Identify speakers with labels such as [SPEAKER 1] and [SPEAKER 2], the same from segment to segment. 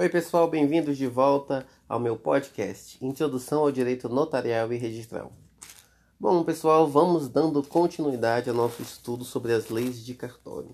[SPEAKER 1] Oi, pessoal, bem-vindos de volta ao meu podcast Introdução ao Direito Notarial e Registral. Bom, pessoal, vamos dando continuidade ao nosso estudo sobre as leis de cartório.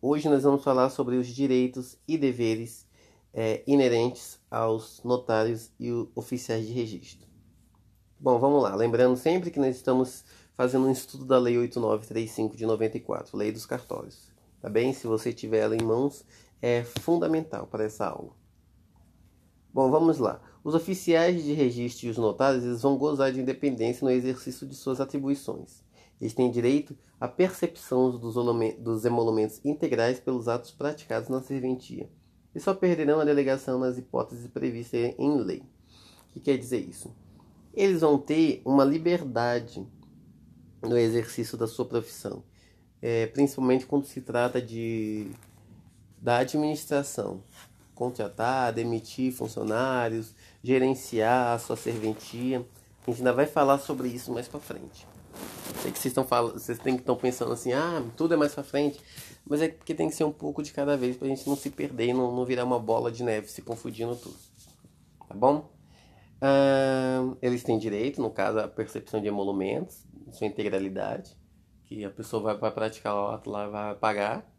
[SPEAKER 1] Hoje nós vamos falar sobre os direitos e deveres é, inerentes aos notários e oficiais de registro. Bom, vamos lá. Lembrando sempre que nós estamos fazendo um estudo da Lei 8935 de 94, Lei dos Cartórios. Tá bem? Se você tiver ela em mãos, é fundamental para essa aula. Bom, vamos lá. Os oficiais de registro e os notários eles vão gozar de independência no exercício de suas atribuições. Eles têm direito à percepção dos emolumentos integrais pelos atos praticados na serventia e só perderão a delegação nas hipóteses previstas em lei. O que quer dizer isso? Eles vão ter uma liberdade no exercício da sua profissão, é, principalmente quando se trata de da administração, contratar, demitir funcionários, gerenciar a sua serventia. A gente ainda vai falar sobre isso mais para frente. Sei que vocês estão falando, vocês têm que estão pensando assim, ah, tudo é mais para frente, mas é porque tem que ser um pouco de cada vez para a gente não se perder e não, não virar uma bola de neve, se confundindo tudo. Tá bom? Uh, eles têm direito, no caso, à percepção de emolumentos, sua integralidade, que a pessoa vai, vai praticar o ato lá vai pagar.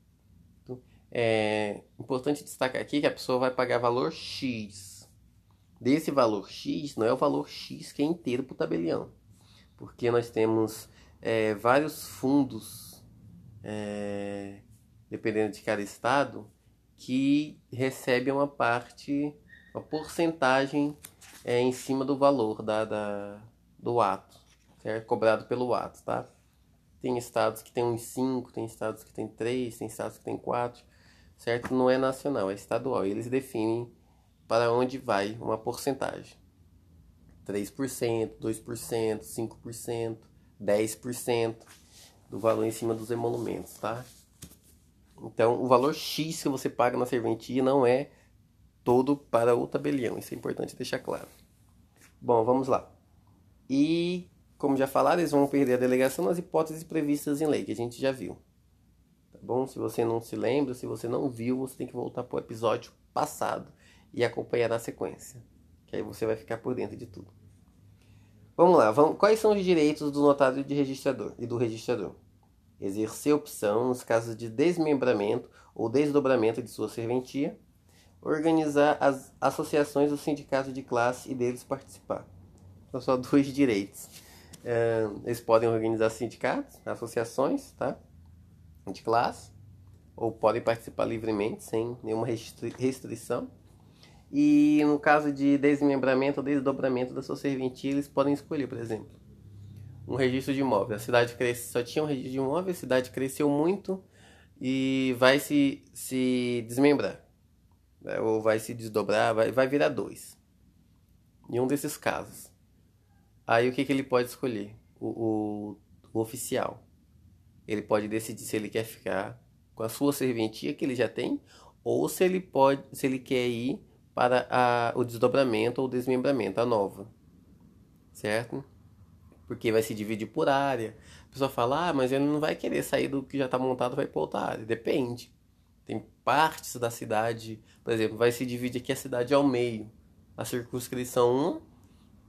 [SPEAKER 1] É importante destacar aqui que a pessoa vai pagar valor X. Desse valor X, não é o valor X que é inteiro para o tabelião, porque nós temos é, vários fundos, é, dependendo de cada estado, que recebem uma parte, uma porcentagem é, em cima do valor da, da, do ato, certo? Cobrado pelo ato, tá? Tem estados que tem uns 5, tem estados que tem 3, tem estados que tem 4, certo? Não é nacional, é estadual. Eles definem para onde vai uma porcentagem. 3%, 2%, 5%, 10% do valor em cima dos emolumentos, tá? Então, o valor X que você paga na serventia não é todo para o tabelião. Isso é importante deixar claro. Bom, vamos lá. E, como já falaram, eles vão perder a delegação nas hipóteses previstas em lei, que a gente já viu. Tá bom? Se você não se lembra, se você não viu, você tem que voltar para o episódio passado e acompanhar na sequência. Que aí você vai ficar por dentro de tudo. Vamos lá, vamos... quais são os direitos do notário de registrador e do registrador? Exercer opção nos casos de desmembramento ou desdobramento de sua serventia, organizar as associações dos sindicatos de classe e deles participar. São só dois direitos. Eles podem organizar sindicatos, associações, tá? De classe, ou podem participar livremente, sem nenhuma restrição. E no caso de desmembramento ou desdobramento da sua serventia, eles podem escolher, por exemplo, um registro de imóvel. A cidade cresce, só tinha um registro de imóvel, a cidade cresceu muito e vai se, se desmembrar né, ou vai se desdobrar, vai, vai virar dois. Em um desses casos. Aí o que, que ele pode escolher? O, o, o oficial. Ele pode decidir se ele quer ficar com a sua serventia que ele já tem, ou se ele pode, se ele quer ir para a, o desdobramento ou desmembramento, a nova. Certo? Porque vai se dividir por área. A pessoa fala, ah, mas ele não vai querer sair do que já está montado, vai para outra área. Depende. Tem partes da cidade, por exemplo, vai se dividir aqui a cidade ao meio. A circunscrição 1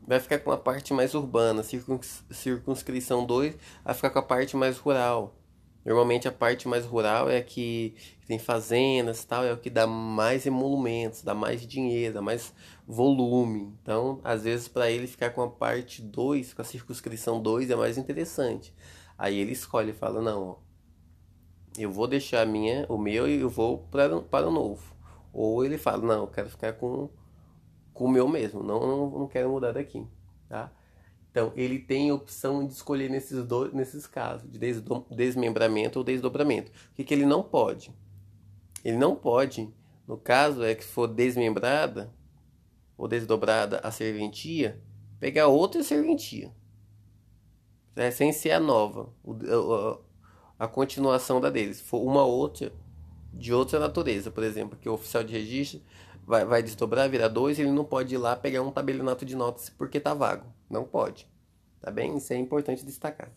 [SPEAKER 1] vai ficar com a parte mais urbana, a circunscrição 2 vai ficar com a parte mais rural. Normalmente a parte mais rural é a que tem fazendas tal, é o que dá mais emolumentos, dá mais dinheiro, dá mais volume. Então, às vezes, para ele ficar com a parte 2, com a circunscrição 2, é mais interessante. Aí ele escolhe e fala: não, ó, eu vou deixar minha, o meu e eu vou para, para o novo. Ou ele fala, não, eu quero ficar com, com o meu mesmo, não, não, não quero mudar daqui, tá? Então, ele tem a opção de escolher nesses, dois, nesses casos, de desmembramento ou desdobramento. O que, que ele não pode? Ele não pode, no caso é que for desmembrada ou desdobrada a serventia, pegar outra serventia. É, sem ser a nova. A continuação da deles. Se for uma outra de outra natureza, por exemplo, que o oficial de registro vai, vai desdobrar, virar dois, ele não pode ir lá pegar um tabelionato de notas porque tá vago. Não pode. Tá bem? Isso é importante destacar.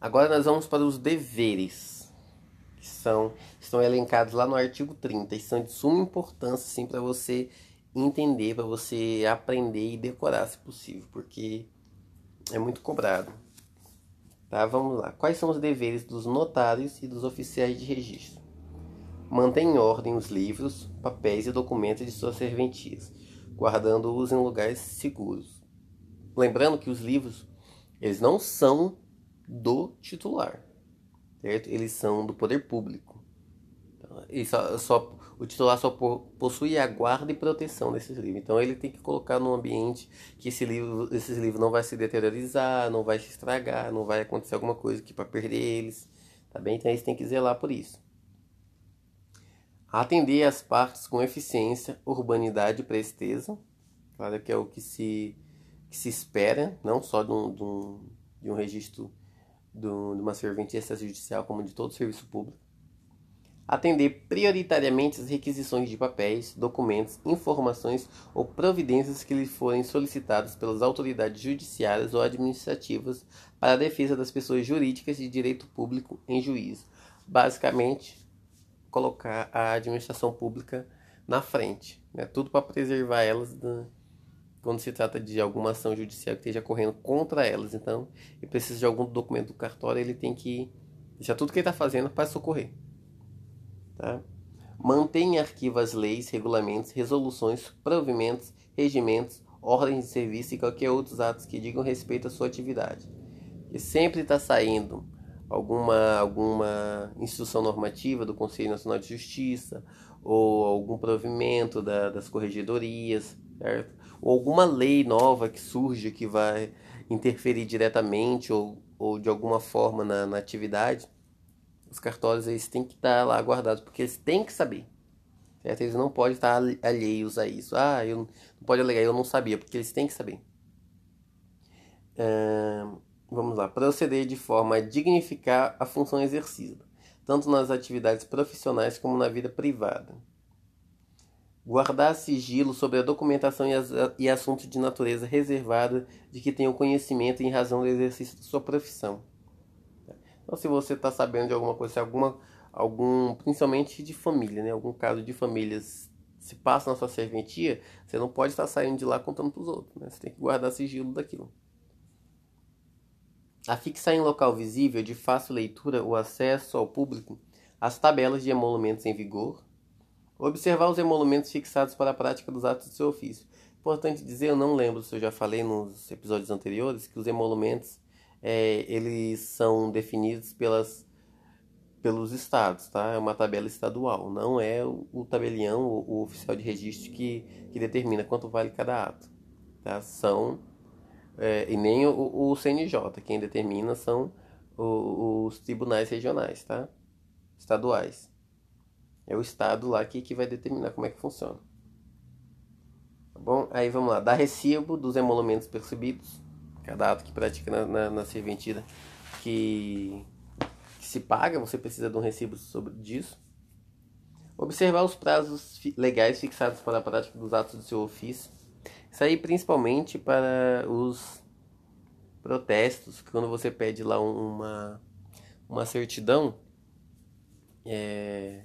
[SPEAKER 1] Agora nós vamos para os deveres. que são, estão elencados lá no artigo 30 e são de suma importância assim, para você entender, para você aprender e decorar se possível, porque é muito cobrado. Tá, vamos lá. Quais são os deveres dos notários e dos oficiais de registro? Mantém em ordem os livros, papéis e documentos de suas serventias, guardando-os em lugares seguros. Lembrando que os livros, eles não são do titular, certo? Eles são do poder público. Então, e só, só, o titular só possui a guarda e proteção desses livros. Então ele tem que colocar num ambiente que esse livro, esses livros não vai se deteriorizar, não vai se estragar, não vai acontecer alguma coisa que para perder eles, tá bem? Então eles têm que zelar por isso atender as partes com eficiência, urbanidade e presteza, claro que é o que se, que se espera, não só de um, de um, de um registro de uma serventia extrajudicial, como de todo serviço público. Atender prioritariamente as requisições de papéis, documentos, informações ou providências que lhe forem solicitadas pelas autoridades judiciárias ou administrativas para a defesa das pessoas jurídicas de direito público em juízo. Basicamente, colocar a administração pública na frente, né? tudo para preservar elas da, quando se trata de alguma ação judicial que esteja correndo contra elas. Então, ele precisa de algum documento do cartório, ele tem que deixar tudo que ele está fazendo para socorrer. Tá? Mantém em arquivo as leis, regulamentos, resoluções, provimentos, regimentos, ordens de serviço e qualquer outros atos que digam respeito à sua atividade. E sempre está saindo alguma, alguma instrução normativa do Conselho Nacional de Justiça ou algum provimento da, das corregedorias, certo? Ou alguma lei nova que surge que vai interferir diretamente ou, ou de alguma forma na, na atividade, os cartórios eles têm que estar lá guardados, porque eles têm que saber. Certo? Eles não podem estar alheios a isso. Ah, eu não pode alegar, eu não sabia, porque eles têm que saber. Uh, vamos lá, proceder de forma a dignificar a função exercida, tanto nas atividades profissionais como na vida privada. Guardar sigilo sobre a documentação e, as, e assuntos de natureza reservada de que tenham conhecimento em razão do exercício de sua profissão. Então, se você está sabendo de alguma coisa, se alguma, algum, principalmente de família, né? algum caso de famílias se passa na sua serventia, você não pode estar saindo de lá contando para os outros. Né? Você tem que guardar sigilo daquilo. Afixar em local visível de fácil leitura o acesso ao público às tabelas de emolumentos em vigor. Observar os emolumentos fixados para a prática dos atos de seu ofício. Importante dizer, eu não lembro se eu já falei nos episódios anteriores, que os emolumentos é, eles são definidos pelas, pelos estados, tá? É uma tabela estadual, não é o, o tabelião, o, o, oficial de registro que, que determina quanto vale cada ato. Tá? São é, e nem o, o, CNJ, quem determina são os, os tribunais regionais, tá? Estaduais. É o estado lá que, que vai determinar como é que funciona. Tá bom? Aí vamos lá. Dá recibo dos emolumentos percebidos. Cada ato que pratica na, na, na serventia que, que se paga, você precisa de um recibo sobre disso. Observar os prazos legais fixados para a prática dos atos do seu ofício isso aí principalmente para os protestos, quando você pede lá uma, uma certidão é,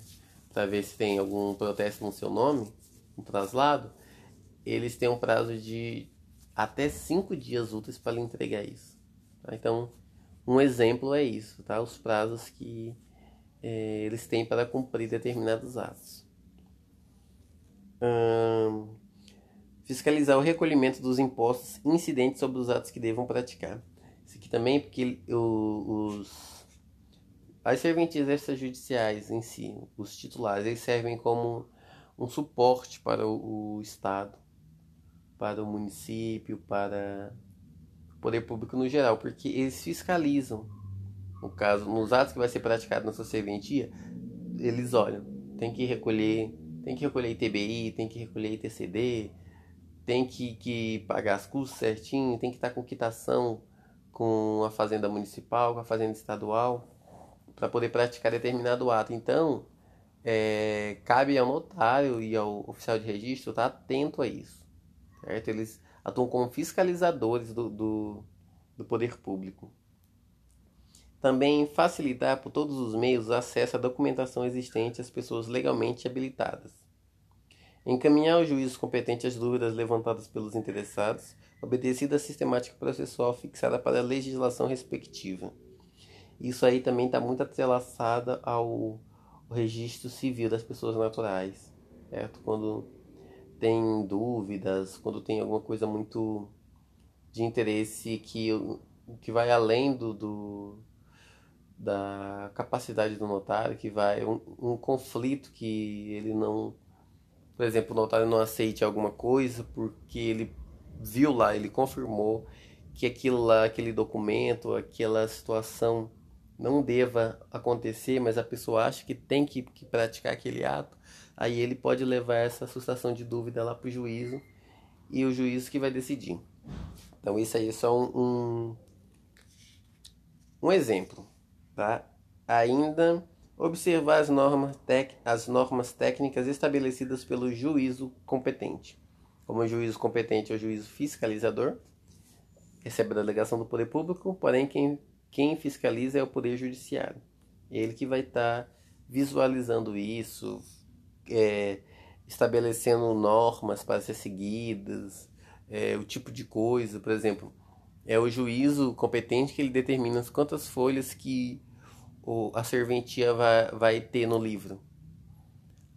[SPEAKER 1] para ver se tem algum protesto no seu nome, um traslado, eles têm um prazo de até cinco dias úteis para lhe entregar isso. Tá? Então, um exemplo é isso, tá? Os prazos que é, eles têm para cumprir determinados atos. Hum, Fiscalizar o recolhimento dos impostos incidentes sobre os atos que devam praticar. Isso aqui também porque os, as serventias extrajudiciais em si, os titulares, eles servem como um suporte para o, o Estado, para o município, para o poder público no geral, porque eles fiscalizam o caso, nos atos que vai ser praticado na sua serventia, eles olham, tem que recolher, tem que recolher ITBI, tem que recolher ITCD, tem que, que pagar as custas certinho, tem que estar com quitação com a fazenda municipal, com a fazenda estadual, para poder praticar determinado ato. Então, é, cabe ao notário e ao oficial de registro estar atento a isso. Certo? Eles atuam como fiscalizadores do, do, do poder público. Também facilitar por todos os meios o acesso à documentação existente às pessoas legalmente habilitadas. Encaminhar ao juízo competente as dúvidas levantadas pelos interessados, obedecida a sistemática processual fixada para a legislação respectiva. Isso aí também está muito atrelaçada ao registro civil das pessoas naturais, certo? Quando tem dúvidas, quando tem alguma coisa muito de interesse que, que vai além do, do da capacidade do notário, que vai um, um conflito que ele não, por exemplo, o notário não aceite alguma coisa porque ele viu lá, ele confirmou que aquilo lá, aquele documento, aquela situação não deva acontecer, mas a pessoa acha que tem que, que praticar aquele ato, aí ele pode levar essa sustação de dúvida lá para o juízo e o juízo que vai decidir. Então isso aí é só um, um, um exemplo, tá? Ainda observar as normas, as normas técnicas estabelecidas pelo juízo competente. Como o juízo competente é o juízo fiscalizador, recebe a delegação do poder público, porém quem quem fiscaliza é o Poder Judiciário. Ele que vai estar tá visualizando isso, é, estabelecendo normas para ser seguidas, é, o tipo de coisa, por exemplo, é o juízo competente que ele determina quantas folhas que a serventia vai, vai ter no livro.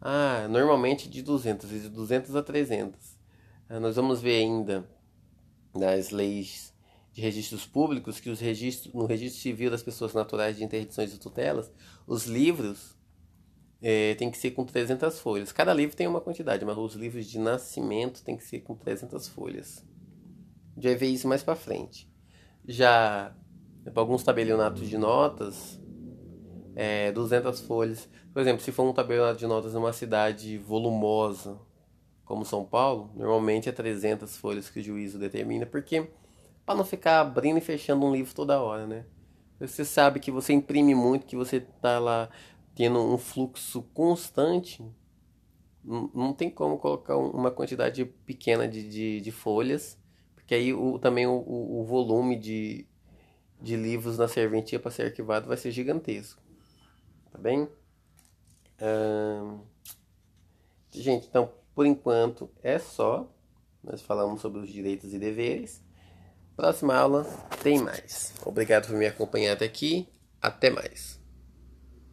[SPEAKER 1] Ah, normalmente de 200, de 200 a 300. Ah, nós vamos ver ainda nas leis de registros públicos que os registros, no registro civil das pessoas naturais de interdições e tutelas, os livros é, tem que ser com 300 folhas. Cada livro tem uma quantidade, mas os livros de nascimento tem que ser com 300 folhas. Já ver isso mais para frente. Já alguns tabelionatos de notas, é, 200 folhas. Por exemplo, se for um tabelionato de notas numa cidade volumosa, como São Paulo, normalmente é 300 folhas que o juízo determina, porque para não ficar abrindo e fechando um livro toda hora, né? Você sabe que você imprime muito, que você tá lá tendo um fluxo constante, não tem como colocar uma quantidade pequena de, de, de folhas, porque aí o, também o, o volume de, de livros na serventia para ser arquivado vai ser gigantesco. Bem? Hum... Gente, então, por enquanto é só. Nós falamos sobre os direitos e deveres. Próxima aula tem mais. Obrigado por me acompanhar até aqui. Até mais.